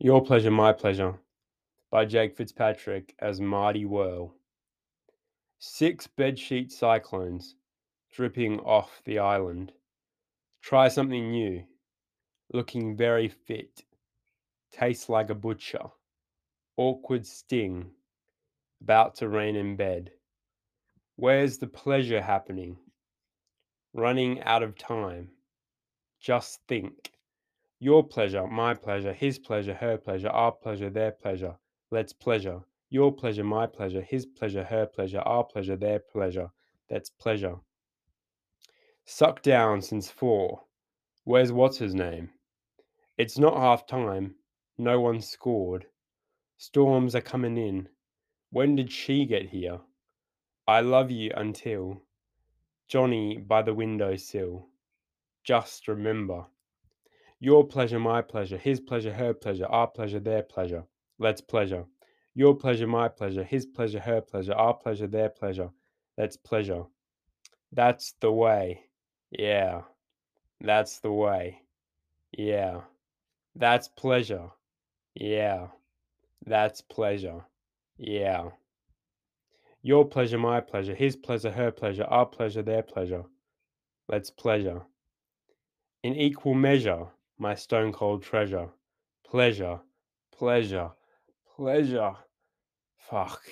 Your Pleasure, My Pleasure by Jake Fitzpatrick as Marty Whirl. Six bedsheet cyclones dripping off the island. Try something new. Looking very fit. Tastes like a butcher. Awkward sting. About to rain in bed. Where's the pleasure happening? Running out of time. Just think. Your pleasure, my pleasure, his pleasure, her pleasure, our pleasure, their pleasure. Let's pleasure. Your pleasure, my pleasure, his pleasure, her pleasure, our pleasure, their pleasure. That's pleasure. Suck down since four. Where's what's his name? It's not half time. No one scored. Storms are coming in. When did she get here? I love you until Johnny by the window sill. Just remember. Your pleasure, my pleasure, his pleasure, her pleasure, our pleasure, their pleasure. Let's pleasure. Your pleasure, my pleasure, his pleasure, her pleasure, our pleasure, their pleasure. Let's pleasure. That's the way. Yeah. That's the way. Yeah. That's pleasure. Yeah. That's pleasure. Yeah. Your pleasure, my pleasure, his pleasure, her pleasure, our pleasure, their pleasure. Let's pleasure. In equal measure, my stone cold treasure. Pleasure, pleasure, pleasure. Fuck.